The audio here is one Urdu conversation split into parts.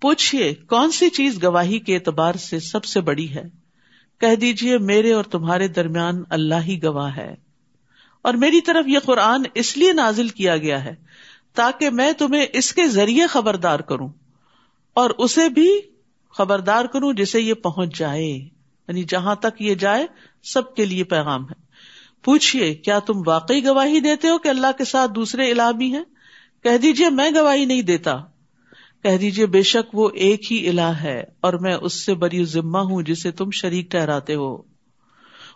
پوچھیے کون سی چیز گواہی کے اعتبار سے سب سے بڑی ہے؟ کہہ دیجیے میرے اور تمہارے درمیان اللہ ہی گواہ ہے۔ اور میری طرف یہ قرآن اس لیے نازل کیا گیا ہے تاکہ میں تمہیں اس کے ذریعے خبردار کروں اور اسے بھی خبردار کروں جسے یہ پہنچ جائے۔ یعنی جہاں تک یہ جائے، سب کے لیے پیغام ہے۔ پوچھیے کیا تم واقعی گواہی دیتے ہو کہ اللہ کے ساتھ دوسرے علا بھی ہیں؟ کہہ دیجیے میں گواہی نہیں دیتا۔ کہہ دیجیے بے شک وہ ایک ہی الہ ہے اور میں اس سے بری ذمہ ہوں جسے تم شریک ٹہراتے ہو۔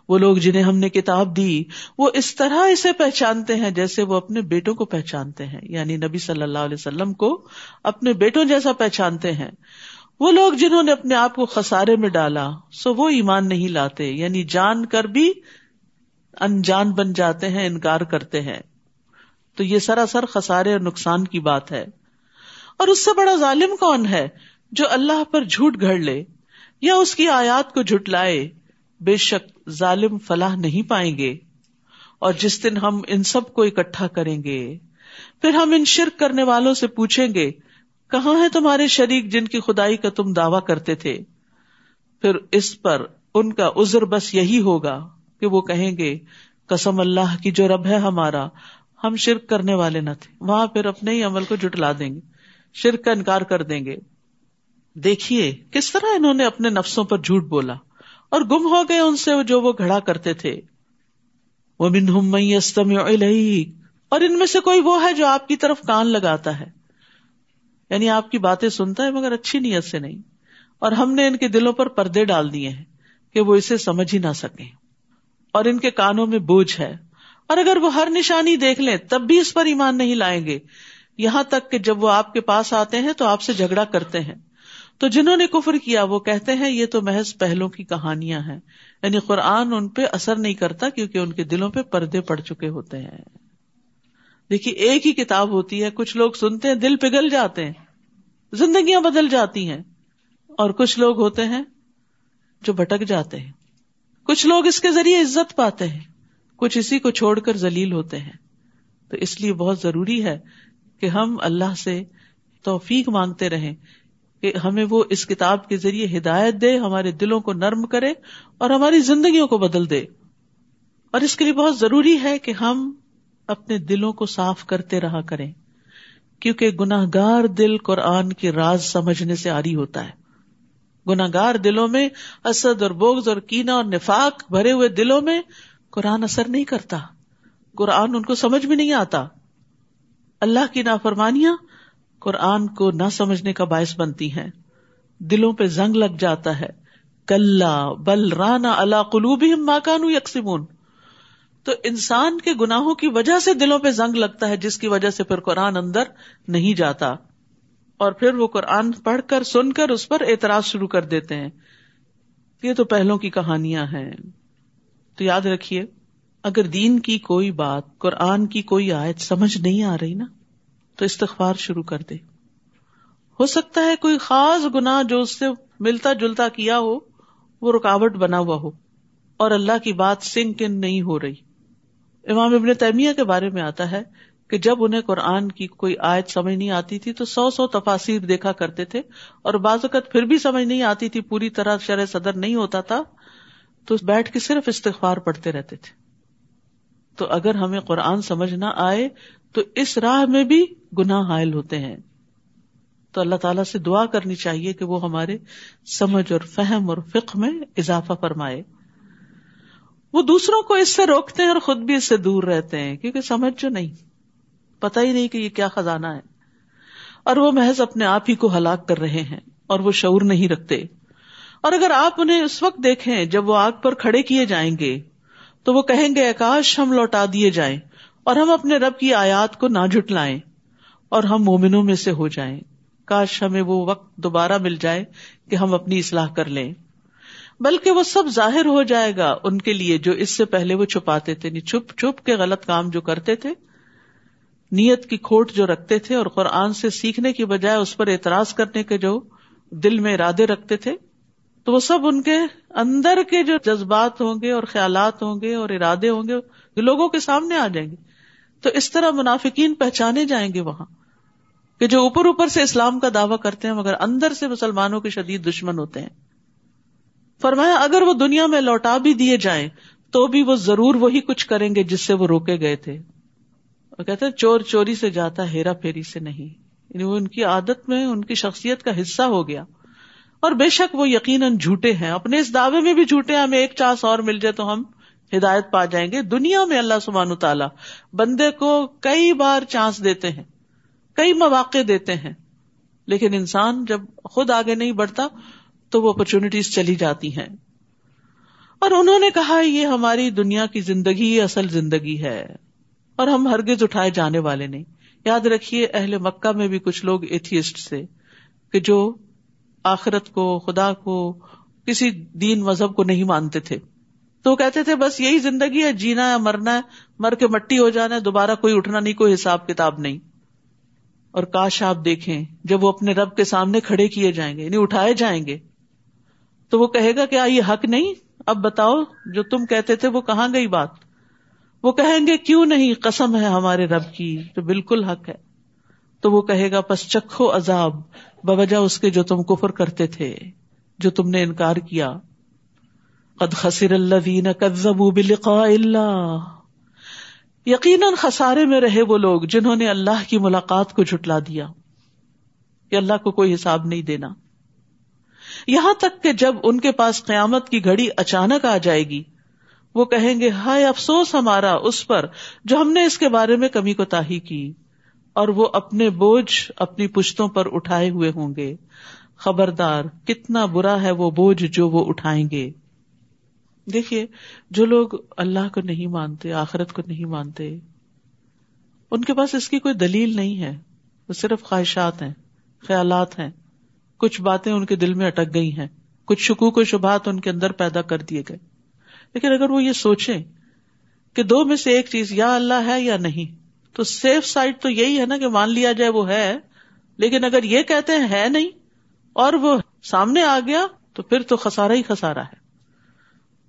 وہ لوگ جنہیں ہم نے کتاب دی، وہ اس طرح اسے پہچانتے ہیں جیسے وہ اپنے بیٹوں کو پہچانتے ہیں۔ یعنی نبی صلی اللہ علیہ وسلم کو اپنے بیٹوں جیسا پہچانتے ہیں۔ وہ لوگ جنہوں نے اپنے آپ کو خسارے میں ڈالا، سو وہ ایمان نہیں لاتے یعنی جان کر بھی انجان بن جاتے ہیں، انکار کرتے ہیں۔ تو یہ سراسر خسارے اور نقصان کی بات ہے۔ اور اس سے بڑا ظالم کون ہے جو اللہ پر جھوٹ گھڑ لے یا اس کی آیات کو جھٹلائے؟ بے شک ظالم فلاح نہیں پائیں گے۔ اور جس دن ہم ان سب کو اکٹھا کریں گے، پھر ہم ان شرک کرنے والوں سے پوچھیں گے، کہاں ہے تمہارے شریک جن کی خدائی کا تم دعوی کرتے تھے؟ پھر اس پر ان کا عذر بس یہی ہوگا کہ وہ کہیں گے کسم اللہ کی جو رب ہے ہمارا، ہم شرک کرنے والے نہ تھے، وہاں پھر اپنے ہی عمل کو جٹلا دیں گے۔ شرک کا انکار کر دیں گے۔ دیکھیے، کس طرح انہوں نے اپنے نفسوں پر جھوٹ بولا اور گم ہو گئے ان سے جو وہ گھڑا کرتے تھے۔ وہ اور ان میں سے کوئی وہ ہے جو آپ کی طرف کان لگاتا ہے۔ یعنی آپ کی باتیں سنتا ہے مگر اچھی نیت سے نہیں۔ اور ہم نے ان کے دلوں پر پردے ڈال دیے ہیں کہ وہ اسے سمجھ ہی نہ سکیں۔ اور ان کے کانوں میں بوجھ ہے۔ اور اگر وہ ہر نشانی دیکھ لیں، تب بھی اس پر ایمان نہیں لائیں گے۔ یہاں تک کہ جب وہ آپ کے پاس آتے ہیں تو آپ سے جھگڑا کرتے ہیں۔ تو جنہوں نے کفر کیا وہ کہتے ہیں یہ تو محض پہلوں کی کہانیاں ہیں۔ یعنی قرآن ان پہ اثر نہیں کرتا کیونکہ ان کے دلوں پہ پردے پڑ چکے ہوتے ہیں۔ دیکھیے ایک ہی کتاب ہوتی ہے، کچھ لوگ سنتے ہیں دل پگھل جاتے ہیں، زندگیاں بدل جاتی ہیں۔ اور کچھ لوگ ہوتے ہیں جو بھٹک جاتے ہیں۔ کچھ لوگ اس کے ذریعے عزت پاتے ہیں۔ کچھ اسی کو چھوڑ کر ذلیل ہوتے ہیں۔ تو اس لیے بہت ضروری ہے کہ ہم اللہ سے توفیق مانگتے رہیں، کہ ہمیں وہ اس کتاب کے ذریعے ہدایت دے، ہمارے دلوں کو نرم کرے اور ہماری زندگیوں کو بدل دے۔ اور اس کے لیے بہت ضروری ہے کہ ہم اپنے دلوں کو صاف کرتے رہا کریں، کیونکہ گناہ گار دل قرآن کے راز سمجھنے سے آری ہوتا ہے۔ گناہ گار دلوں میں اسد اور بوگز اور کینا اور نفاق بھرے ہوئے دلوں میں قرآن اثر نہیں کرتا۔ قرآن ان کو سمجھ میں نہیں آتا۔ اللہ کی نافرمانیاں قرآن کو نہ سمجھنے کا باعث بنتی ہیں۔ دلوں پہ زنگ لگ جاتا ہے۔ کل بل رانا اللہ قلوب ماکانو یکسمون تو انسان کے گناہوں کی وجہ سے دلوں پہ زنگ لگتا ہے، جس کی وجہ سے پھر قرآن اندر نہیں جاتا۔ اور پھر وہ قرآن پڑھ کر، سن کر اس پر اعتراض شروع کر دیتے ہیں۔ یہ تو پہلوں کی کہانیاں ہیں۔ تو یاد رکھیے اگر دین کی کوئی بات، قرآن کی کوئی آیت سمجھ نہیں آ رہی نا، تو استغفار شروع کر دے۔ ہو سکتا ہے کوئی خاص گنا جو اس سے ملتا جلتا کیا ہو، وہ رکاوٹ بنا ہوا ہو اور اللہ کی بات سنک ان نہیں ہو رہی۔ امام ابن تیمیہ کے بارے میں آتا ہے کہ جب انہیں قرآن کی کوئی آیت سمجھ نہیں آتی تھی تو سو سو تفاصیر دیکھا کرتے تھے اور بعض اوقات پھر بھی سمجھ نہیں آتی تھی، پوری طرح شرح صدر نہیں ہوتا تھا، تو بیٹھ کے صرف استغفار پڑھتے رہتے تھے۔ تو اگر ہمیں قرآن سمجھ نہ آئے تو اس راہ میں بھی گناہ حائل ہوتے ہیں۔ تو اللہ تعالیٰ سے دعا کرنی چاہیے کہ وہ ہمارے سمجھ اور فہم اور فکر میں اضافہ فرمائے۔ وہ دوسروں کو اس سے روکتے ہیں اور خود بھی اس سے دور رہتے ہیں کیونکہ سمجھ جو نہیں پتا ہی نہیں کہ یہ کیا خزانہ ہے۔ اور وہ محض اپنے آپ ہی کو ہلاک کر رہے ہیں اور وہ شعور نہیں رکھتے۔ اور اگر آپ انہیں اس وقت دیکھیں جب وہ آگ پر کھڑے کیے جائیں گے تو وہ کہیں گے، آکاش، ہم لوٹا دیے جائیں اور ہم اپنے رب کی آیات کو نہ جھٹلائیں اور ہم مومنوں میں سے ہو جائیں۔ کاش ہمیں وہ وقت دوبارہ مل جائے کہ ہم اپنی اصلاح کر لیں۔ بلکہ وہ سب ظاہر ہو جائے گا ان کے لیے جو اس سے پہلے وہ چھپاتے تھے یعنی چھپ چھپ کے غلط کام جو کرتے تھے، نیت کی کھوٹ جو رکھتے تھے اور قرآن سے سیکھنے کی بجائے اس پر اعتراض کرنے کے جو دل میں ارادے رکھتے تھے۔ تو وہ سب ان کے اندر کے جو جذبات ہوں گے اور خیالات ہوں گے اور ارادے ہوں گے لوگوں کے سامنے آ جائیں گے۔ تو اس طرح منافقین پہچانے جائیں گے وہاں کہ جو اوپر اوپر سے اسلام کا دعویٰ کرتے ہیں، مگر اندر سے مسلمانوں کے شدید دشمن ہوتے ہیں۔ فرمایا، اگر وہ دنیا میں لوٹا بھی دیے جائیں، تو بھی وہ ضرور وہی کچھ کریں گے جس سے وہ روکے گئے تھے۔ وہ کہتے ہیں، چور چوری سے جاتا، ہیرا پھیری سے نہیں۔ یعنی وہ ان کی عادت میں، ان کی شخصیت کا حصہ ہو گیا۔ اور بے شک وہ یقیناً جھوٹے ہیں۔ اپنے اس دعوے میں بھی جھوٹے ہمیں ایک چانس اور مل جائے تو ہم ہدایت پا جائیں گے۔ دنیا میں اللہ سبحان تعالیٰ بندے کو کئی بار چانس دیتے ہیں، کئی مواقع دیتے ہیں، لیکن انسان جب خود آگے نہیں بڑھتا تو وہ اپرچونٹیز چلی جاتی ہیں۔ اور انہوں نے کہا، یہ ہماری دنیا کی زندگی اصل زندگی ہے اور ہم ہرگز اٹھائے جانے والے نہیں۔ یاد رکھیے، اہل مکہ میں بھی کچھ لوگ ایتھیسٹ سے کہ جو آخرت کو، خدا کو، کسی دین مذہب کو نہیں مانتے تھے۔ تو وہ کہتے تھے، بس یہی زندگی ہے، جینا ہے، مرنا ہے، مر کے مٹی ہو جانا ہے، دوبارہ کوئی اٹھنا نہیں، کوئی حساب کتاب نہیں۔ اور کاش آپ دیکھیں، جب وہ اپنے رب کے سامنے کھڑے کیے جائیں گے یعنی اٹھائے جائیں گے، تو وہ کہے گا کیا یہ حق نہیں، اب بتاؤ، جو تم کہتے تھے، وہ کہاں گئی بات؟ وہ کہیں گے، کیوں نہیں، قسم ہے ہمارے رب کی، جو بالکل حق ہے۔ تو وہ کہے گا، پس چکھو عذاب. بوجہ اس کے جو تم کفر کرتے تھے، جو تم نے انکار کیا۔ قد خسر اللہ بلقاء اللہ۔ یقیناً خسارے میں رہے وہ لوگ جنہوں نے اللہ کی ملاقات کو جھٹلا دیا کہ اللہ کو کوئی حساب نہیں دینا۔ یہاں تک کہ جب ان کے پاس قیامت کی گھڑی اچانک آ جائے گی، وہ کہیں گے، ہائے افسوس ہمارا اس پر جو ہم نے اس کے بارے میں کمی کو تاہی کی۔ اور وہ اپنے بوجھ اپنی پشتوں پر اٹھائے ہوئے ہوں گے۔ خبردار، کتنا برا ہے وہ بوجھ جو وہ اٹھائیں گے۔ دیکھیے، جو لوگ اللہ کو نہیں مانتے، آخرت کو نہیں مانتے، ان کے پاس اس کی کوئی دلیل نہیں ہے۔ وہ صرف خواہشات ہیں، خیالات ہیں۔ کچھ باتیں ان کے دل میں اٹک گئی ہیں۔ کچھ شکوک و شبہات ان کے اندر پیدا کر دیے گئے۔ لیکن اگر وہ یہ سوچیں کہ دو میں سے ایک چیز یا اللہ ہے یا نہیں تو سیف سائڈ تو یہی ہے نا کہ مان لیا جائے وہ ہے، لیکن اگر یہ کہتے ہیں ہے نہیں اور وہ سامنے آ گیا تو پھر تو خسارا ہی خسارا ہے۔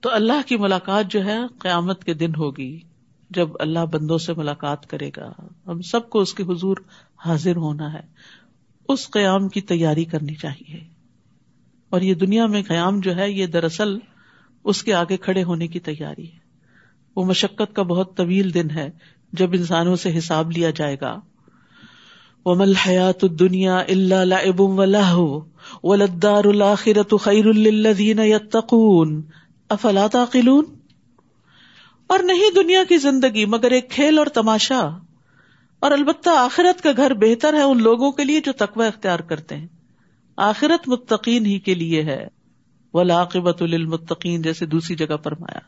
تو اللہ کی ملاقات جو ہے قیامت کے دن ہوگی جب اللہ بندوں سے ملاقات کرے گا۔ ہم سب کو اس کے حضور حاضر ہونا ہے۔ اس قیام کی تیاری کرنی چاہیے۔ اور یہ دنیا میں قیام جو ہے یہ دراصل اس کے آگے کھڑے ہونے کی تیاری ہے۔ وہ مشقت کا بہت طویل دن ہے۔ جب انسانوں سے حساب لیا جائے گا۔ وہ مل حیات دنیا اللہ ابم و لدار الآخرت خیر الدین یتقون افلا تعقلون؟ اور نہیں دنیا کی زندگی، مگر ایک کھیل اور تماشا۔ اور البتہ آخرت کا گھر بہتر ہے ان لوگوں کے لیے جو تقوی اختیار کرتے ہیں۔ آخرت متقین ہی کے لیے ہے۔ ولاقبت للمتقین جیسے دوسری جگہ فرمایا۔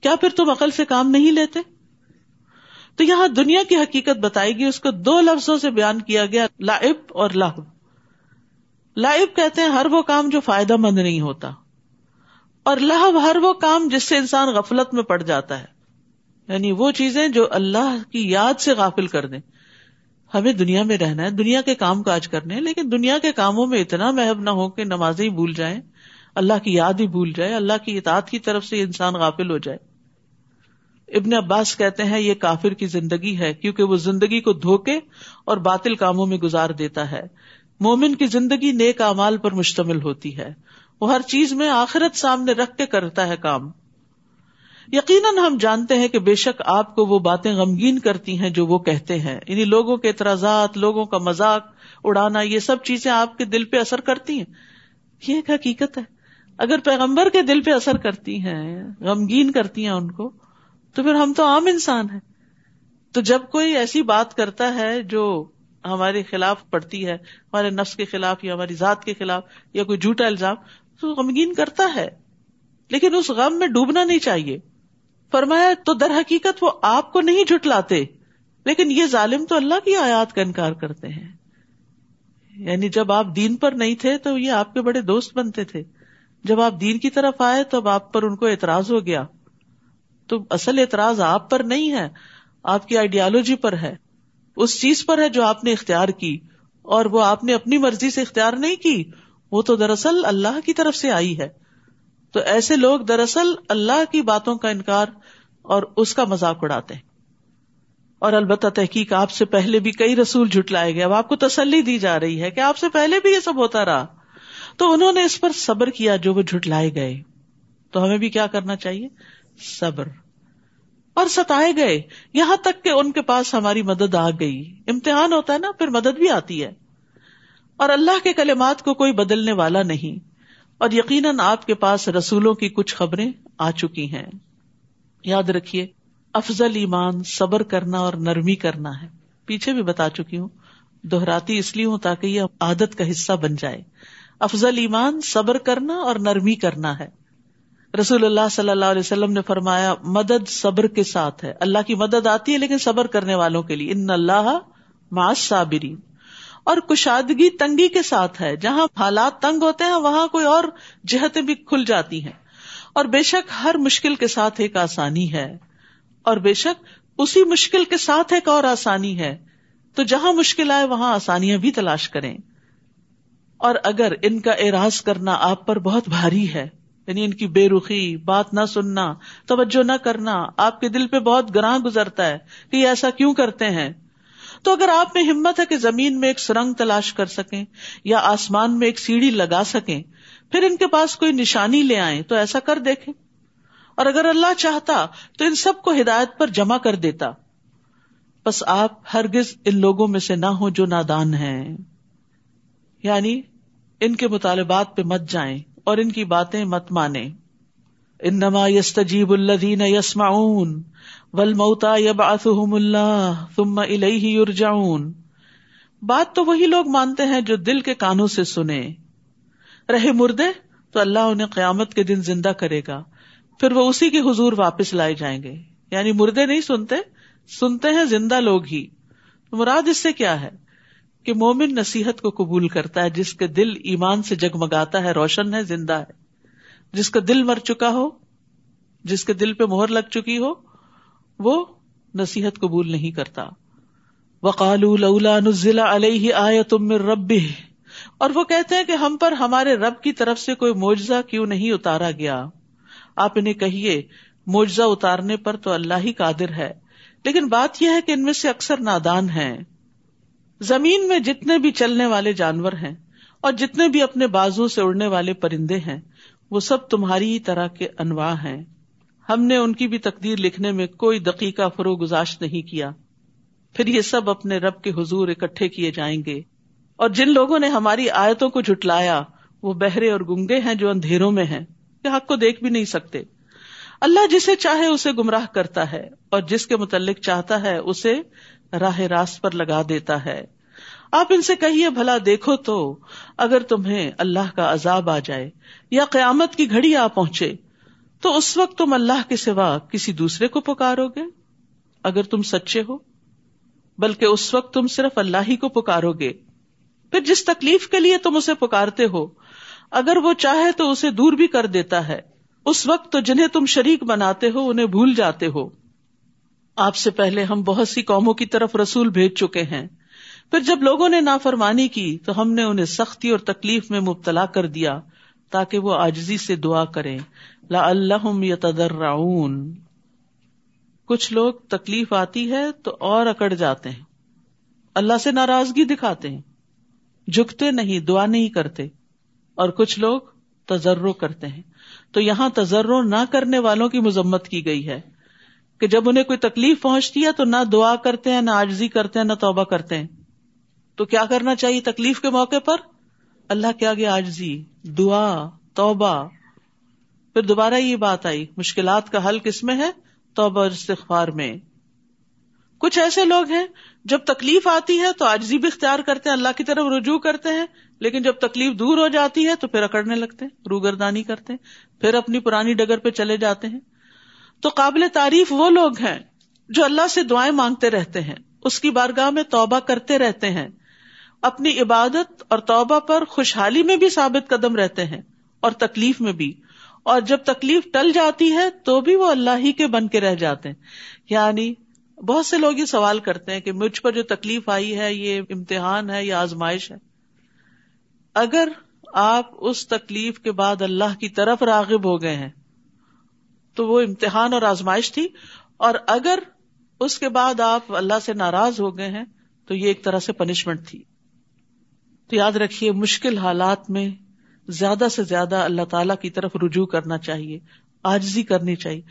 کیا پھر تم عقل سے کام نہیں لیتے؟ تو یہاں دنیا کی حقیقت بتائی گئی، اس کو دو لفظوں سے بیان کیا گیا لائب اور لاہب لائب کہتے ہیں ہر وہ کام جو فائدہ مند نہیں ہوتا۔ اور لہب ہر وہ کام جس سے انسان غفلت میں پڑ جاتا ہے۔ یعنی وہ چیزیں جو اللہ کی یاد سے غافل کر دیں۔ ہمیں دنیا میں رہنا ہے، دنیا کے کام کاج کرنے لیکن دنیا کے کاموں میں اتنا محب نہ ہو کہ نمازیں ہی بھول جائیں، اللہ کی یاد ہی بھول جائے، اللہ کی اطاعت کی طرف سے انسان غافل ہو جائے۔ ابن عباس کہتے ہیں یہ کافر کی زندگی ہے کیونکہ وہ زندگی کو دھوکے اور باطل کاموں میں گزار دیتا ہے۔ مومن کی زندگی نیک امال پر مشتمل ہوتی ہے۔ وہ ہر چیز میں آخرت سامنے رکھ کے کرتا ہے کام۔ یقیناً ہم جانتے ہیں کہ بے شک آپ کو وہ باتیں غمگین کرتی ہیں جو وہ کہتے ہیں۔ یعنی لوگوں کے اعتراضات، لوگوں کا مذاق، اڑانا، یہ سب چیزیں آپ کے دل پہ اثر کرتی ہیں۔ یہ ایک حقیقت ہے۔ اگر پیغمبر کے دل پہ اثر کرتی ہیں، غمگین کرتی ہیں ان کو تو پھر ہم تو عام انسان ہیں۔ تو جب کوئی ایسی بات کرتا ہے جو ہمارے خلاف پڑتی ہے، ہمارے نفس کے خلاف یا ہماری ذات کے خلاف یا کوئی جھوٹا الزام، تو غمگین کرتا ہے۔ لیکن اس غم میں ڈوبنا نہیں چاہیے۔ فرمایا، تو در حقیقت وہ آپ کو نہیں جھٹلاتے، لیکن یہ ظالم تو اللہ کی آیات کا انکار کرتے ہیں۔ یعنی جب آپ دین پر نہیں تھے تو یہ آپ کے بڑے دوست بنتے تھے۔ جب آپ دین کی طرف آئے تو آپ پر ان کو اعتراض ہو گیا۔ تو اصل اعتراض آپ پر نہیں ہے، آپ کی آئیڈیالوجی پر ہے۔ اس چیز پر ہے جو آپ نے اختیار کی، اور وہ آپ نے اپنی مرضی سے اختیار نہیں کی، وہ تو دراصل اللہ کی طرف سے آئی ہے۔ تو ایسے لوگ دراصل اللہ کی باتوں کا انکار اور اس کا مذاق اڑاتے ہیں۔ اور البتہ تحقیق آپ سے پہلے بھی کئی رسول جھٹلائے گئے، اب آپ کو تسلی دی جا رہی ہے کہ آپ سے پہلے بھی یہ سب ہوتا رہا۔ تو انہوں نے اس پر صبر کیا جو وہ جھٹلائے گئے۔ تو ہمیں بھی کیا کرنا چاہیے؟ صبر۔ اور ستائے گئے۔ یہاں تک کہ ان کے پاس ہماری مدد آ گئی۔ امتحان ہوتا ہے نا، پھر مدد بھی آتی ہے۔ اور اللہ کے کلمات کو کوئی بدلنے والا نہیں۔ اور یقیناً آپ کے پاس رسولوں کی کچھ خبریں آ چکی ہیں۔ یاد رکھیے، افضل ایمان صبر کرنا اور نرمی کرنا ہے۔ پیچھے بھی بتا چکی ہوں۔ دہراتی اس لیے ہوں تاکہ یہ عادت کا حصہ بن جائے۔ افضل ایمان صبر کرنا اور نرمی کرنا ہے۔ رسول اللہ صلی اللہ علیہ وسلم نے فرمایا، مدد صبر کے ساتھ ہے۔ اللہ کی مدد آتی ہے لیکن صبر کرنے والوں کے لیے۔ ان اللہ معاش صابرین۔ اور کشادگی تنگی کے ساتھ ہے۔ جہاں حالات تنگ ہوتے ہیں، وہاں کوئی اور جہتیں بھی کھل جاتی ہیں۔ اور بے شک ہر مشکل کے ساتھ ایک آسانی ہے۔ اور بے شک اسی مشکل کے ساتھ ایک اور آسانی ہے۔ تو جہاں مشکل آئے، وہاں آسانیاں بھی تلاش کریں۔ اور اگر ان کا اعراض کرنا آپ پر بہت بھاری ہے یعنی ان کی بے رخی بات نہ سننا، توجہ نہ کرنا، آپ کے دل پہ بہت گراں گزرتا ہے کہ یہ ایسا کیوں کرتے ہیں؟ تو اگر آپ میں ہمت ہے کہ زمین میں ایک سرنگ تلاش کر سکیں یا آسمان میں ایک سیڑھی لگا سکیں، پھر ان کے پاس کوئی نشانی لے آئیں تو ایسا کر دیکھیں۔ اور اگر اللہ چاہتا تو ان سب کو ہدایت پر جمع کر دیتا۔ بس آپ ہرگز ان لوگوں میں سے نہ ہو جو نادان ہیں۔ یعنی ان کے مطالبات پہ مت جائیں۔ اور ان کی باتیں مت مانے۔ ان نما یس تجیب الدین یسماؤن ول موتا یب آسم اللہ بات تو وہی لوگ مانتے ہیں جو دل کے کانوں سے سنے رہے مردے، تو اللہ انہیں قیامت کے دن زندہ کرے گا۔ پھر وہ اسی کے حضور واپس لائے جائیں گے۔ یعنی مردے نہیں سنتے سنتے ہیں زندہ لوگ ہی۔ مراد اس سے کیا ہے؟ کہ مومن نصیحت کو قبول کرتا ہے، جس کے دل ایمان سے جگمگاتا ہے، روشن ہے، زندہ ہے۔ جس کا دل مر چکا ہو، جس کے دل پہ مہر لگ چکی ہو، وہ نصیحت قبول نہیں کرتا۔ وقال لولا نزل علیہ آئے تم رب اور وہ کہتے ہیں کہ ہم پر ہمارے رب کی طرف سے کوئی معجزہ کیوں نہیں اتارا گیا؟ آپ انہیں کہیے، معجزہ اتارنے پر تو اللہ ہی قادر ہے۔ لیکن بات یہ ہے کہ ان میں سے اکثر نادان ہیں۔ زمین میں جتنے بھی چلنے والے جانور ہیں اور جتنے بھی اپنے بازو سے اڑنے والے پرندے ہیں، وہ سب تمہاری ہی طرح کے انواع ہیں۔ ہم نے ان کی بھی تقدیر لکھنے میں کوئی دقیقہ فرو گزاشت نہیں کیا۔ پھر یہ سب اپنے رب کے حضور اکٹھے کیے جائیں گے۔ اور جن لوگوں نے ہماری آیتوں کو جھٹلایا، وہ بہرے اور گنگے ہیں جو اندھیروں میں ہیں۔ کہ حق کو دیکھ بھی نہیں سکتے۔ اللہ جسے چاہے اسے گمراہ کرتا ہے اور جس کے متعلق چاہتا ہے اسے راہ راست پر لگا دیتا ہے۔ آپ ان سے کہیے، بھلا دیکھو تو، اگر تمہیں اللہ کا عذاب آ جائے یا قیامت کی گھڑی آ پہنچے، تو اس وقت تم اللہ کے سوا کسی دوسرے کو پکارو گے؟ اگر تم سچے ہو، بلکہ اس وقت تم صرف اللہ ہی کو پکارو گے۔ پھر جس تکلیف کے لیے تم اسے پکارتے ہو، اگر وہ چاہے تو اسے دور بھی کر دیتا ہے۔ اس وقت تو جنہیں تم شریک بناتے ہو، انہیں بھول جاتے ہو۔ آپ سے پہلے ہم بہت سی قوموں کی طرف رسول بھیج چکے ہیں۔ پھر جب لوگوں نے نافرمانی کی تو ہم نے انہیں سختی اور تکلیف میں مبتلا کر دیا تاکہ وہ آجزی سے دعا کریں۔ لا اللہ یتدرعون۔ کچھ لوگ تکلیف آتی ہے تو اور اکڑ جاتے ہیں۔ اللہ سے ناراضگی دکھاتے ہیں۔ جھکتے نہیں، دعا نہیں کرتے۔ اور کچھ لوگ تجرو کرتے ہیں۔ تو یہاں تجرو نہ کرنے والوں کی مذمت کی گئی ہے۔ کہ جب انہیں کوئی تکلیف پہنچتی ہے تو نہ دعا کرتے ہیں، نہ آجزی کرتے ہیں، نہ توبہ کرتے ہیں۔ تو کیا کرنا چاہیے تکلیف کے موقع پر؟ اللہ کیا گیا آجزی دعا، توبہ۔ پھر دوبارہ یہ بات آئی، مشکلات کا حل کس میں ہے؟ توبہ اور استغفار میں۔ کچھ ایسے لوگ ہیں، جب تکلیف آتی ہے تو آجزی بھی اختیار کرتے ہیں، اللہ کی طرف رجوع کرتے ہیں، لیکن جب تکلیف دور ہو جاتی ہے تو پھر اکڑنے لگتے ہیں، روگردانی کرتے ہیں، پھر اپنی پرانی ڈگر پہ چلے جاتے ہیں۔ تو قابل تعریف وہ لوگ ہیں جو اللہ سے دعائیں مانگتے رہتے ہیں، اس کی بارگاہ میں توبہ کرتے رہتے ہیں۔ اپنی عبادت اور توبہ پر خوشحالی میں بھی ثابت قدم رہتے ہیں اور تکلیف میں بھی۔ اور جب تکلیف ٹل جاتی ہے تو بھی وہ اللہ ہی کے بن کے رہ جاتے ہیں۔ یعنی بہت سے لوگ یہ سوال کرتے ہیں کہ مجھ پر جو تکلیف آئی ہے، یہ امتحان ہے یا آزمائش ہے؟ اگر آپ اس تکلیف کے بعد اللہ کی طرف راغب ہو گئے ہیں تو وہ امتحان اور آزمائش تھی اور اگر اس کے بعد آپ اللہ سے ناراض ہو گئے ہیں تو یہ ایک طرح سے پنشمنٹ تھی۔ تو یاد رکھیے، مشکل حالات میں زیادہ سے زیادہ اللہ تعالی کی طرف رجوع کرنا چاہیے آجزی کرنی چاہیے۔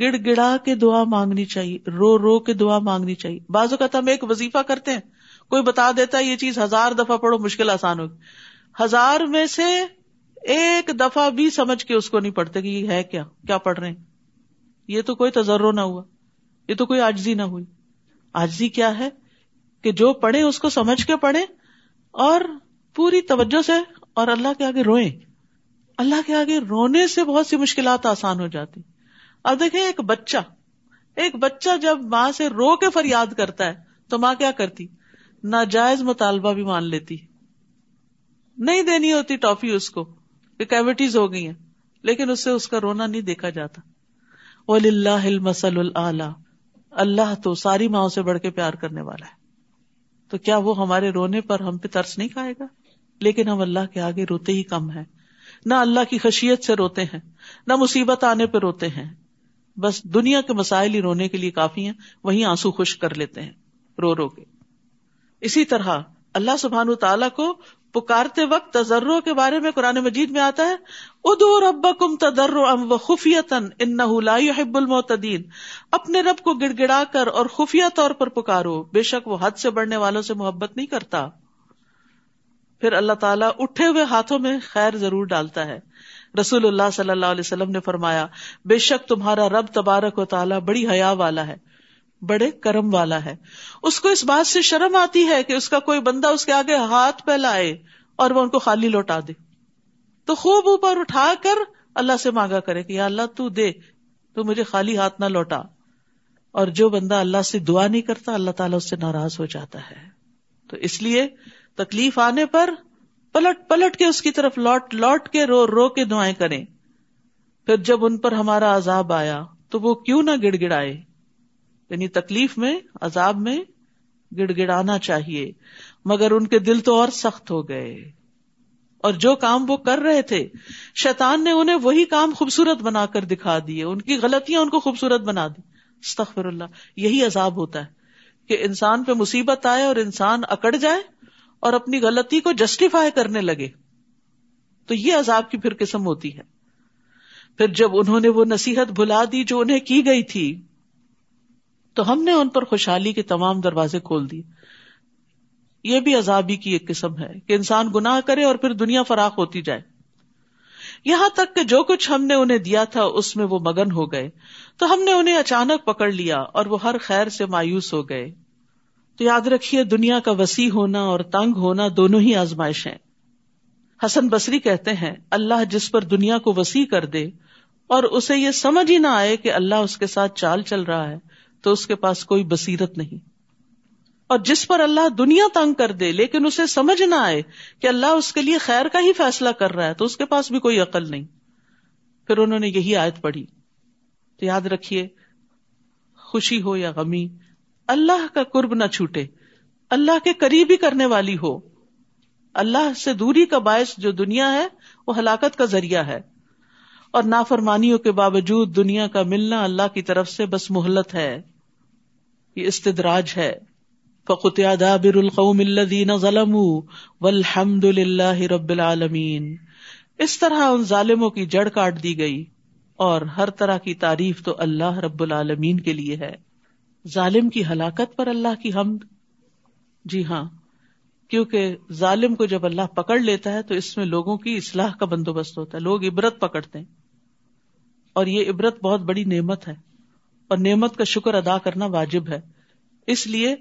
گڑ گڑا کے دعا مانگنی چاہیے، رو رو کے دعا مانگنی چاہیے۔ بعض اوقات ہم ایک وظیفہ کرتے ہیں، کوئی بتا دیتا ہے یہ چیز ہزار دفعہ پڑھو، مشکل آسان ہوگی۔ ہزار میں سے ایک دفعہ بھی سمجھ کے اس کو نہیں پڑھتے کہ یہ ہے کیا؟ کیا پڑھ رہے ہیں؟ یہ تو کوئی تجربہ نہ ہوا، یہ تو کوئی آجزی نہ ہوئی۔ آجزی کیا ہے؟ کہ جو پڑھے اس کو سمجھ کے پڑھے اور پوری توجہ سے اور اللہ کے آگے روئیں۔ اللہ کے آگے رونے سے بہت سی مشکلات آسان ہو جاتی۔ اب دیکھیں ایک بچہ ایک بچہ جب ماں سے رو کے فریاد کرتا ہے تو ماں کیا کرتی؟ ناجائز مطالبہ بھی مان لیتی۔ نہیں دینی ہوتی ٹافی اس کو۔ کہ کیوٹیز ہو گئی ہیں، لیکن اس سے اس کا رونا نہیں دیکھا جاتا۔ اللہ مسل اللہ تو ساری ماں سے بڑھ کے پیار کرنے والا ہے۔ تو کیا وہ ہمارے رونے پر ہم پہ ترس نہیں کھائے گا؟ لیکن ہم اللہ کے آگے روتے ہی کم ہے نہ اللہ کی خشیت سے روتے ہیں، نہ مصیبت آنے پہ روتے ہیں۔ بس دنیا کے مسائل ہی رونے کے لیے کافی ہیں وہی آنسو خشک کر لیتے ہیں۔ رو رو کے۔ اسی طرح اللہ سبحان تعالیٰ کو پکارتے وقت تجرو کے بارے میں قرآن مجید میں آتا ہے ادو رب کم تدر ام و خفیتن ان المعتدین۔ اپنے رب کو گڑ گڑا کر اور خفیہ طور پر پکارو، بے شک وہ حد سے بڑھنے والوں سے محبت نہیں کرتا۔ پھر اللہ تعالیٰ اٹھے ہوئے ہاتھوں میں خیر ضرور ڈالتا ہے۔ رسول اللہ صلی اللہ علیہ وسلم نے فرمایا، بے شک تمہارا رب تبارک و تعالیٰ بڑی حیا والا ہے۔ بڑے کرم والا ہے۔ اس کو اس بات سے شرم آتی ہے کہ اس کا کوئی بندہ اس کے آگے ہاتھ پہ لائے اور وہ ان کو خالی لوٹا دے۔ تو خوب اوپر اٹھا کر اللہ سے مانگا کرے کہ یا اللہ تو دے، تو مجھے خالی ہاتھ نہ لوٹا۔ اور جو بندہ اللہ سے دعا نہیں کرتا، اللہ تعالیٰ اس سے ناراض ہو جاتا ہے۔ تو اس لیے تکلیف آنے پر پلٹ پلٹ کے اس کی طرف لوٹ لوٹ کے رو رو کے دعائیں کریں۔ پھر جب ان پر ہمارا عذاب آیا تو وہ کیوں نہ گڑ گڑائے۔ یعنی تکلیف میں، عذاب میں گڑ گڑانا چاہیے، مگر ان کے دل تو اور سخت ہو گئے۔ اور جو کام وہ کر رہے تھے، شیطان نے انہیں وہی کام خوبصورت بنا کر دکھا دیے، ان کی غلطیاں ان کو خوبصورت بنا دی۔ استغفر اللہ، یہی عذاب ہوتا ہے کہ انسان پہ مصیبت آئے اور انسان اکڑ جائے اور اپنی غلطی کو جسٹیفائی کرنے لگے۔ تو یہ عذاب کی پھر قسم ہوتی ہے۔ پھر جب انہوں نے وہ نصیحت بھلا دی جو انہیں کی گئی تھی تو ہم نے ان پر خوشحالی کے تمام دروازے کھول دیے۔ یہ بھی عذابی کی ایک قسم ہے کہ انسان گناہ کرے اور پھر دنیا فراخ ہوتی جائے۔ یہاں تک کہ جو کچھ ہم نے انہیں دیا تھا اس میں وہ مگن ہو گئے۔ تو ہم نے انہیں اچانک پکڑ لیا اور وہ ہر خیر سے مایوس ہو گئے۔ تو یاد رکھیے دنیا کا وسیع ہونا اور تنگ ہونا دونوں ہی آزمائش ہیں۔ حسن بصری کہتے ہیں، اللہ جس پر دنیا کو وسیع کر دے اور اسے یہ سمجھ ہی نہ آئے کہ اللہ اس کے ساتھ چال چل رہا ہے۔ تو اس کے پاس کوئی بصیرت نہیں۔ اور جس پر اللہ دنیا تنگ کر دے، لیکن اسے سمجھ نہ آئے کہ اللہ اس کے لیے خیر کا ہی فیصلہ کر رہا ہے، تو اس کے پاس بھی کوئی عقل نہیں۔ پھر انہوں نے یہی آیت پڑھی۔ تو یاد رکھیے، خوشی ہو یا غمی، اللہ کا قرب نہ چھوٹے، اللہ کے قریب ہی کرنے والی ہو۔ اللہ سے دوری کا باعث جو دنیا ہے، وہ ہلاکت کا ذریعہ ہے۔ اور نافرمانیوں کے باوجود دنیا کا ملنا اللہ کی طرف سے بس محلت ہے۔ یہ استدراج ہے۔ فقطع دابر القوم الذين ظلموا والحمد لله رب العالمین۔ اس طرح ان ظالموں کی جڑ کاٹ دی گئی اور ہر طرح کی تعریف تو اللہ رب العالمین کے لیے ہے۔ ظالم کی ہلاکت پر اللہ کی حمد۔ جی ہاں کیونکہ ظالم کو جب اللہ پکڑ لیتا ہے تو اس میں لوگوں کی اصلاح کا بندوبست ہوتا ہے، لوگ عبرت پکڑتے ہیں۔ اور یہ عبرت بہت بڑی نعمت ہے۔ اور نعمت کا شکر ادا کرنا واجب ہے۔ اس لیے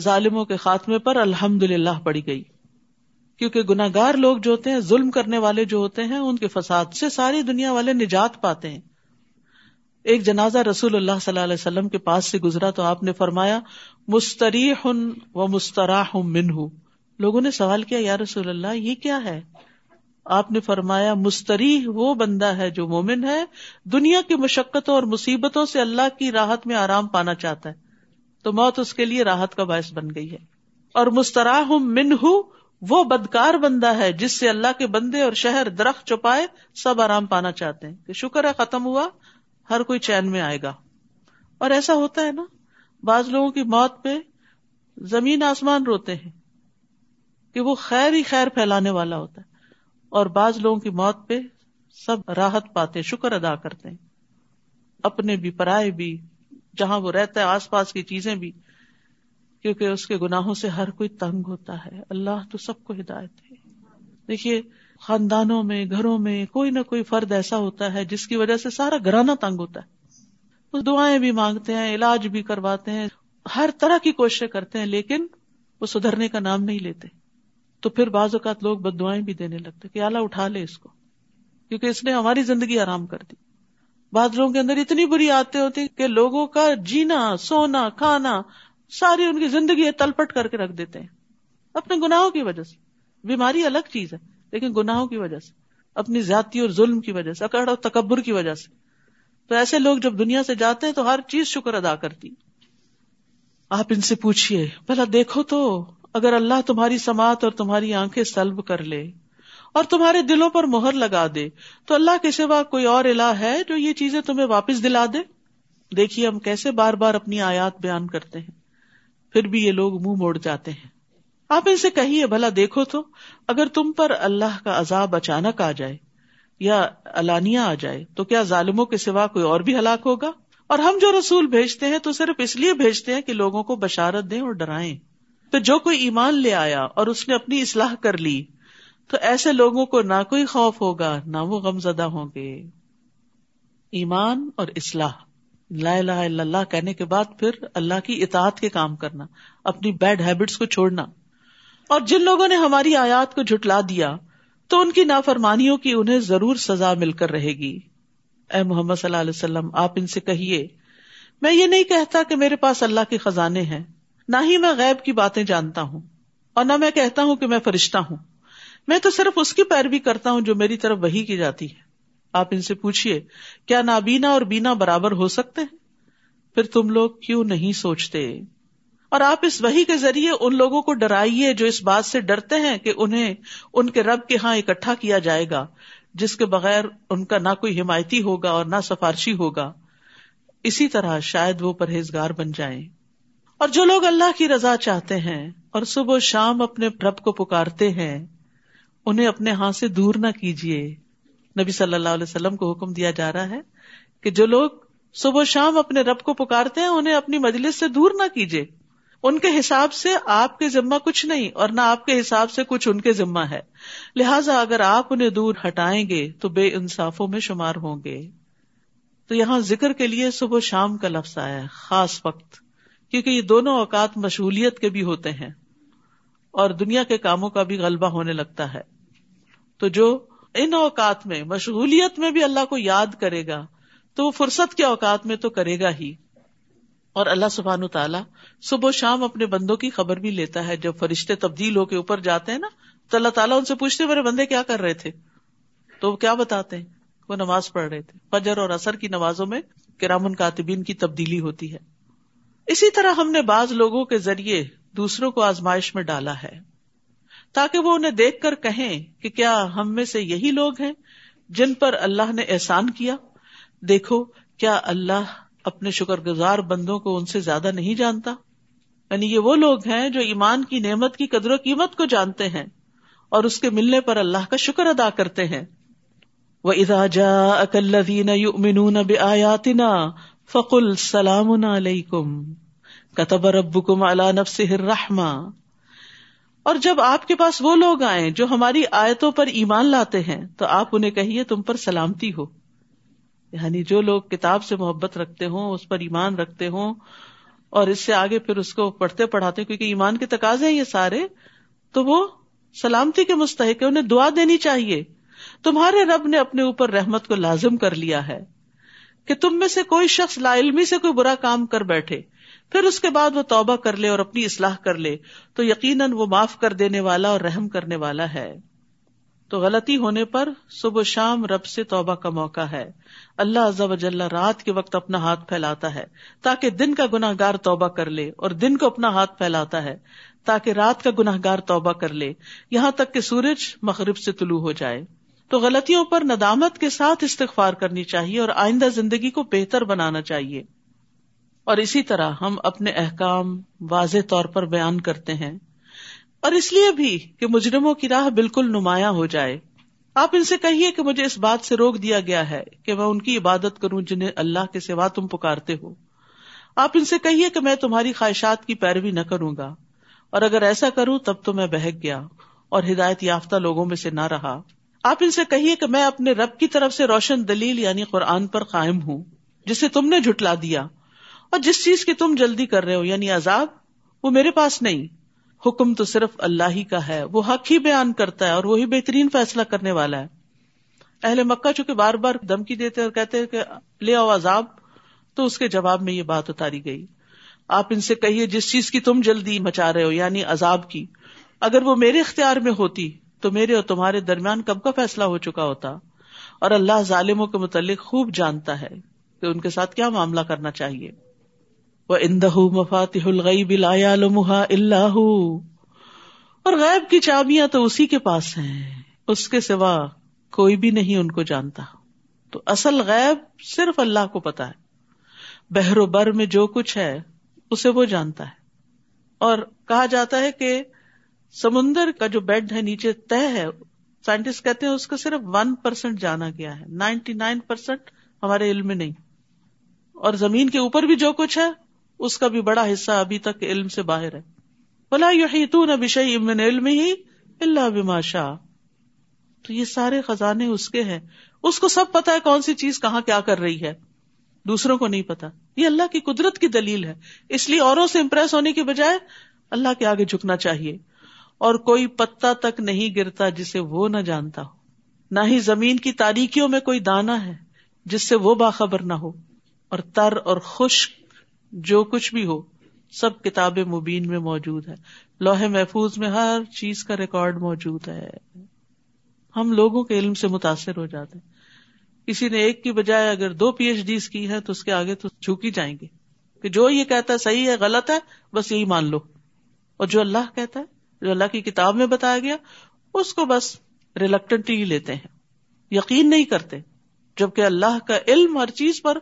ظالموں کے خاتمے پر الحمد للہ پڑی گئی۔ کیونکہ گناگار لوگ جو ہوتے ہیں، ظلم کرنے والے جو ہوتے ہیں، ان کے فساد سے ساری دنیا والے نجات پاتے ہیں۔ ایک جنازہ رسول اللہ صلی اللہ علیہ وسلم کے پاس سے گزرا تو آپ نے فرمایا مستری ہن و مستراہ من ہوں لوگوں نے سوال کیا، یا رسول اللہ، یہ کیا ہے؟ آپ نے فرمایا مستری وہ بندہ ہے جو مومن ہے، دنیا کی مشقتوں اور مصیبتوں سے اللہ کی راحت میں آرام پانا چاہتا ہے۔ تو موت اس کے لیے راحت کا باعث بن گئی ہے۔ اور مستراہ من ہوں وہ بدکار بندہ ہے جس سے اللہ کے بندے اور شہر درخت چپائے سب آرام پانا چاہتے ہیں۔ کہ شکر ہے، ختم ہوا، ہر کوئی چین میں آئے گا۔ اور ایسا ہوتا ہے نا، بعض لوگوں کی موت پہ زمین آسمان روتے ہیں، کہ وہ خیر ہی خیر پھیلانے والا ہوتا ہے۔ اور بعض لوگوں کی موت پہ سب راحت پاتے، شکر ادا کرتے ہیں۔ اپنے بھی، پرائے بھی، جہاں وہ رہتا ہے، آس پاس کی چیزیں بھی، کیونکہ اس کے گناہوں سے ہر کوئی تنگ ہوتا ہے۔ اللہ تو سب کو ہدایت ہے۔ دیکھیے، خاندانوں میں، گھروں میں کوئی نہ کوئی فرد ایسا ہوتا ہے جس کی وجہ سے سارا گھرانہ تنگ ہوتا ہے۔ وہ دعائیں بھی مانگتے ہیں، علاج بھی کرواتے ہیں، ہر طرح کی کوششیں کرتے ہیں، لیکن وہ سدھرنے کا نام نہیں لیتے۔ تو پھر بعض اوقات لوگ بد دعائیں بھی دینے لگتے کہ اعلیٰ اٹھا لے اس کو، کیونکہ اس نے ہماری زندگی آرام کر دی۔ بعض لوگوں کے اندر اتنی بری آتے ہوتی کہ لوگوں کا جینا، سونا، کھانا، ساری ان کی زندگی تلپٹ کر کے رکھ دیتے ہیں۔ اپنے گناہوں کی وجہ سے۔ بیماری الگ چیز ہے، لیکن گناہوں کی وجہ سے، اپنی زیادتی اور ظلم کی وجہ سے، اکڑ اور تکبر کی وجہ سے۔ تو ایسے لوگ جب دنیا سے جاتے ہیں تو ہر چیز شکر ادا کرتی۔ آپ ان سے پوچھیے بھلا دیکھو تو اگر اللہ تمہاری سماعت اور تمہاری آنکھیں سلب کر لے اور تمہارے دلوں پر مہر لگا دے، تو اللہ کے سوا کوئی اور الہ ہے جو یہ چیزیں تمہیں واپس دلا دے؟ دیکھیے ہم کیسے بار بار اپنی آیات بیان کرتے ہیں، پھر بھی یہ لوگ منہ موڑ جاتے ہیں۔ آپ ان سے کہیے، بھلا دیکھو تو، اگر تم پر اللہ کا عذاب اچانک آ جائے یا الانیا آ جائے، تو کیا ظالموں کے سوا کوئی اور بھی ہلاک ہوگا؟ اور ہم جو رسول بھیجتے ہیں تو صرف اس لیے بھیجتے ہیں کہ لوگوں کو بشارت دیں اور ڈرائیں۔ تو جو کوئی ایمان لے آیا اور اس نے اپنی اصلاح کر لی، تو ایسے لوگوں کو نہ کوئی خوف ہوگا، نہ وہ غم زدہ ہوں گے۔ ایمان اور اصلاح۔ لا الہ الا اللہ کہنے کے بعد پھر اللہ کی اطاعت کے کام کرنا، اپنی بیڈ ہیبٹس کو چھوڑنا۔ اور جن لوگوں نے ہماری آیات کو جھٹلا دیا، تو ان کی نافرمانیوں کی انہیں ضرور سزا مل کر رہے گی۔ اے محمد صلی اللہ علیہ وسلم، آپ ان سے کہیے، میں یہ نہیں کہتا کہ میرے پاس اللہ کے خزانے ہیں۔ نہ ہی میں غیب کی باتیں جانتا ہوں اور نہ میں کہتا ہوں کہ میں فرشتہ ہوں۔ میں تو صرف اس کی پیروی کرتا ہوں جو میری طرف وہی کی جاتی ہے۔ آپ ان سے پوچھیے کیا نابینا اور بینا برابر ہو سکتے ہیں؟ پھر تم لوگ کیوں نہیں سوچتے؟ اور آپ اس وہی کے ذریعے ان لوگوں کو ڈرائیے جو اس بات سے ڈرتے ہیں کہ انہیں ان کے رب کے ہاں اکٹھا کیا جائے گا، جس کے بغیر ان کا نہ کوئی حمایتی ہوگا اور نہ سفارشی ہوگا۔ اسی طرح شاید وہ پرہیزگار بن جائیں۔ اور جو لوگ اللہ کی رضا چاہتے ہیں اور صبح و شام اپنے رب کو پکارتے ہیں، انہیں اپنے ہاں سے دور نہ کیجیے نبی صلی اللہ علیہ وسلم کو حکم دیا جا رہا ہے کہ جو لوگ صبح و شام اپنے رب کو پکارتے ہیں، انہیں اپنی مجلس سے دور نہ کیجیے ان کے حساب سے آپ کے ذمہ کچھ نہیں اور نہ آپ کے حساب سے کچھ ان کے ذمہ ہے۔ لہٰذا اگر آپ انہیں دور ہٹائیں گے تو بے انصافوں میں شمار ہوں گے۔ تو یہاں ذکر کے لیے صبح و شام کا لفظ آیا ہے، خاص وقت۔ کیونکہ یہ دونوں اوقات مشغولیت کے بھی ہوتے ہیں اور دنیا کے کاموں کا بھی غلبہ ہونے لگتا ہے۔ تو جو ان اوقات میں مشغولیت میں بھی اللہ کو یاد کرے گا، تو وہ فرصت کے اوقات میں تو کرے گا ہی۔ اور اللہ سبحان تعالیٰ صبح و شام اپنے بندوں کی خبر بھی لیتا ہے۔ جب فرشتے تبدیل ہو کے اوپر جاتے ہیں نا، تو اللہ تعالیٰ ان سے پوچھتے میرے بندے کیا کر رہے تھے؟ تو وہ کیا بتاتے ہیں؟ وہ نماز پڑھ رہے تھے۔ فجر اور اثر کی نمازوں میں کرامن کاتبین کی تبدیلی ہوتی ہے۔ اسی طرح ہم نے بعض لوگوں کے ذریعے دوسروں کو آزمائش میں ڈالا ہے تاکہ وہ انہیں دیکھ کر کہیں کہ کیا ہم میں سے یہی لوگ ہیں جن پر اللہ نے احسان کیا۔ دیکھو، کیا اللہ اپنے شکر گزار بندوں کو ان سے زیادہ نہیں جانتا؟ یعنی یہ وہ لوگ ہیں جو ایمان کی نعمت کی قدر و قیمت کو جانتے ہیں اور اس کے ملنے پر اللہ کا شکر ادا کرتے ہیں۔ وہ ادا جا اکلین آیاتنا فقل سلام علیکم کتب ربکم علی نفسہ الرحمہ اور جب آپ کے پاس وہ لوگ آئے جو ہماری آیتوں پر ایمان لاتے ہیں، تو آپ انہیں کہیے تم پر سلامتی ہو۔ یعنی جو لوگ کتاب سے محبت رکھتے ہوں، اس پر ایمان رکھتے ہوں، اور اس سے آگے پھر اس کو پڑھتے پڑھاتے کیونکہ ایمان کے تقاضے ہیں یہ سارے، تو وہ سلامتی کے مستحق ہے انہیں دعا دینی چاہیے۔ تمہارے رب نے اپنے اوپر رحمت کو لازم کر لیا ہے کہ تم میں سے کوئی شخص لا علمی سے کوئی برا کام کر بیٹھے۔ پھر اس کے بعد وہ توبہ کر لے اور اپنی اصلاح کر لے، تو یقیناً وہ معاف کر دینے والا اور رحم کرنے والا ہے۔ تو غلطی ہونے پر صبح شام رب سے توبہ کا موقع ہے۔ اللہ عز و جل رات کے وقت اپنا ہاتھ پھیلاتا ہے، تاکہ دن کا گناہ گار توبہ کر لے اور دن کو اپنا ہاتھ پھیلاتا ہے، تاکہ رات کا گناہ گار توبہ کر لے۔ یہاں تک کہ سورج مغرب سے طلوع ہو جائے۔ تو غلطیوں پر ندامت کے ساتھ استغفار کرنی چاہیے اور آئندہ زندگی کو بہتر بنانا چاہیے۔ اور اسی طرح ہم اپنے احکام واضح طور پر بیان کرتے ہیں۔ اور اس لیے بھی کہ مجرموں کی راہ بالکل نمایاں ہو جائے۔ آپ ان سے کہیے کہ مجھے اس بات سے روک دیا گیا ہے کہ میں ان کی عبادت کروں جنہیں اللہ کے سوا تم پکارتے ہو۔ آپ ان سے کہیے کہ میں تمہاری خواہشات کی پیروی نہ کروں گا۔ اور اگر ایسا کروں تب تو میں بہک گیا اور ہدایت یافتہ لوگوں میں سے نہ رہا۔ آپ ان سے کہیے کہ میں اپنے رب کی طرف سے روشن دلیل یعنی قرآن پر قائم ہوں، جسے تم نے جھٹلا دیا۔ اور جس چیز کی تم جلدی کر رہے ہو یعنی عذاب، وہ میرے پاس نہیں۔ حکم تو صرف اللہ ہی کا ہے۔ وہ حق ہی بیان کرتا ہے اور وہی بہترین فیصلہ کرنے والا ہے۔ اہل مکہ چونکہ بار بار دھمکی دیتے اور کہتے کہ لے آؤ عذاب، تو اس کے جواب میں یہ بات اتاری گئی۔ آپ ان سے کہیے جس چیز کی تم جلدی مچا رہے ہو یعنی عذاب کی۔ اگر وہ میرے اختیار میں ہوتی، تو میرے اور تمہارے درمیان کب کا فیصلہ ہو چکا ہوتا۔ اور اللہ ظالموں کے متعلق خوب جانتا ہے کہ ان کے ساتھ کیا معاملہ کرنا چاہیے۔ وہ اندہ مفاتح الغیب لا يعلمها اللہ اور غیب کی چابیاں تو اسی کے پاس ہیں۔ اس کے سوا کوئی بھی نہیں ان کو جانتا۔ تو اصل غیب صرف اللہ کو پتا ہے۔ بحر و بر میں جو کچھ ہے، اسے وہ جانتا ہے۔ اور کہا جاتا ہے کہ سمندر کا جو بیڈ ہے، نیچے طے ہے۔ سائنٹسٹ کہتے ہیں اس کا صرف ون پرسینٹ جانا گیا ہے۔ نائنٹی نائن پرسینٹ ہمارے علم میں نہیں۔ اور زمین کے اوپر بھی جو کچھ ہے اس کا بھی بڑا حصہ ابھی تک علم سے باہر ہے۔ بلا یو نہ بشئی امن علم ہی اللہ تو یہ سارے خزانے اس کے ہیں۔ اس کو سب پتا ہے کون سی چیز کہاں کیا کر رہی ہے۔ دوسروں کو نہیں پتا یہ اللہ کی قدرت کی دلیل ہے۔ اس لیے اوروں سے امپریس ہونے کی بجائے اللہ کے آگے جھکنا چاہیے۔ اور کوئی پتا تک نہیں گرتا جسے وہ نہ جانتا ہو۔ نہ ہی زمین کی تاریکیوں میں کوئی دانا ہے جس سے وہ باخبر نہ ہو۔ اور تر اور خشک جو کچھ بھی ہو، سب کتاب مبین میں موجود ہے لوہے محفوظ میں ہر چیز کا ریکارڈ موجود ہے۔ ہم لوگوں کے علم سے متاثر ہو جاتے ہیں۔ کسی نے ایک کی بجائے اگر دو پی ایچ ڈیز کی ہے تو اس کے آگے تو جھوکی جائیں گے۔ کہ جو یہ کہتا ہے صحیح ہے، غلط ہے، بس یہی مان لو۔ اور جو اللہ کہتا ہے، جو اللہ کی کتاب میں بتایا گیا، اس کو بس ریلیکٹنٹ ہی لیتے ہیں۔ یقین نہیں کرتے، جبکہ اللہ کا علم ہر چیز پر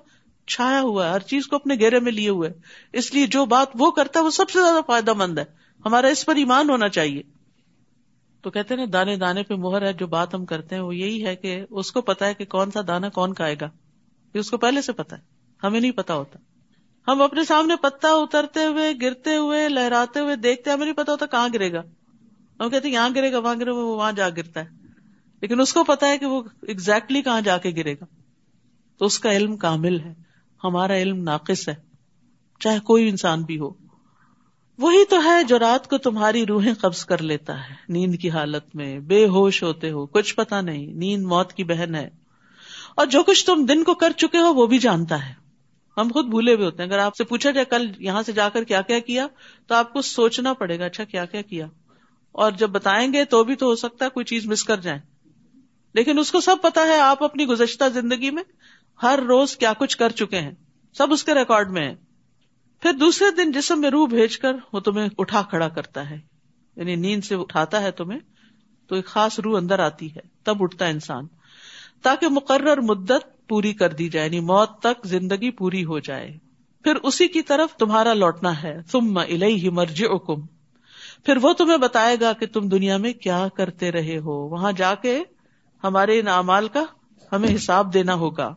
چھایا ہوا ہے، ہر چیز کو اپنے گھیرے میں لیے ہوئے اس لیے جو بات وہ کرتا ہے وہ سب سے زیادہ فائدہ مند ہے۔ ہمارا اس پر ایمان ہونا چاہیے۔ تو کہتے نا، دانے دانے پہ مہر ہے، جو بات ہم کرتے ہیں وہ یہی ہے کہ اس کو پتا ہے کہ کون سا دانا کون کھائے گا۔ یہ اس کو پہلے سے پتا ہے۔ ہمیں نہیں پتا ہوتا۔ ہم اپنے سامنے پتا اترتے ہوئے، گرتے ہوئے، لہراتے ہوئے دیکھتے ہمیں نہیں پتا ہوتا کہاں گرے گا۔ ہم کہتے ہیں، یہاں گرے گا، وہاں گرے گا، وہ وہاں جا گرتا ہے۔ لیکن اس کو پتا ہے کہ وہ exactly کہاں جا کے گرے گا۔ تو اس کا علم کامل ہے۔ ہمارا علم ناقص ہے، چاہے کوئی انسان بھی ہو۔ وہی تو ہے جو رات کو تمہاری روحیں قبض کر لیتا ہے۔ نیند کی حالت میں بے ہوش ہوتے ہو، کچھ پتا نہیں، نیند موت کی بہن ہے۔ اور جو کچھ تم دن کو کر چکے ہو، وہ بھی جانتا ہے۔ ہم خود بھولے ہوئے ہوتے ہیں۔ اگر آپ سے پوچھا جائے کل یہاں سے جا کر کیا کیا کیا، تو آپ کو سوچنا پڑے گا اچھا کیا کیا کیا۔ اور جب بتائیں گے تو بھی تو ہو سکتا ہے کوئی چیز مس کر جائیں لیکن اس کو سب پتا ہے، آپ اپنی گزشتہ زندگی میں ہر روز کیا کچھ کر چکے ہیں۔ سب اس کے ریکارڈ میں ہے پھر دوسرے دن جسم میں روح بھیج کر وہ تمہیں اٹھا کھڑا کرتا ہے۔ یعنی نیند سے اٹھاتا ہے تمہیں۔ تو ایک خاص روح اندر آتی ہے۔ تب اٹھتا ہے انسان۔ تاکہ مقرر مدت پوری کر دی جائے یعنی موت تک زندگی پوری ہو جائے۔ پھر اسی کی طرف تمہارا لوٹنا ہے۔ تم الہی مرج حکم پھر وہ تمہیں بتائے گا کہ تم دنیا میں کیا کرتے رہے ہو۔ وہاں جا کے ہمارے ان اعمال کا ہمیں حساب دینا ہوگا۔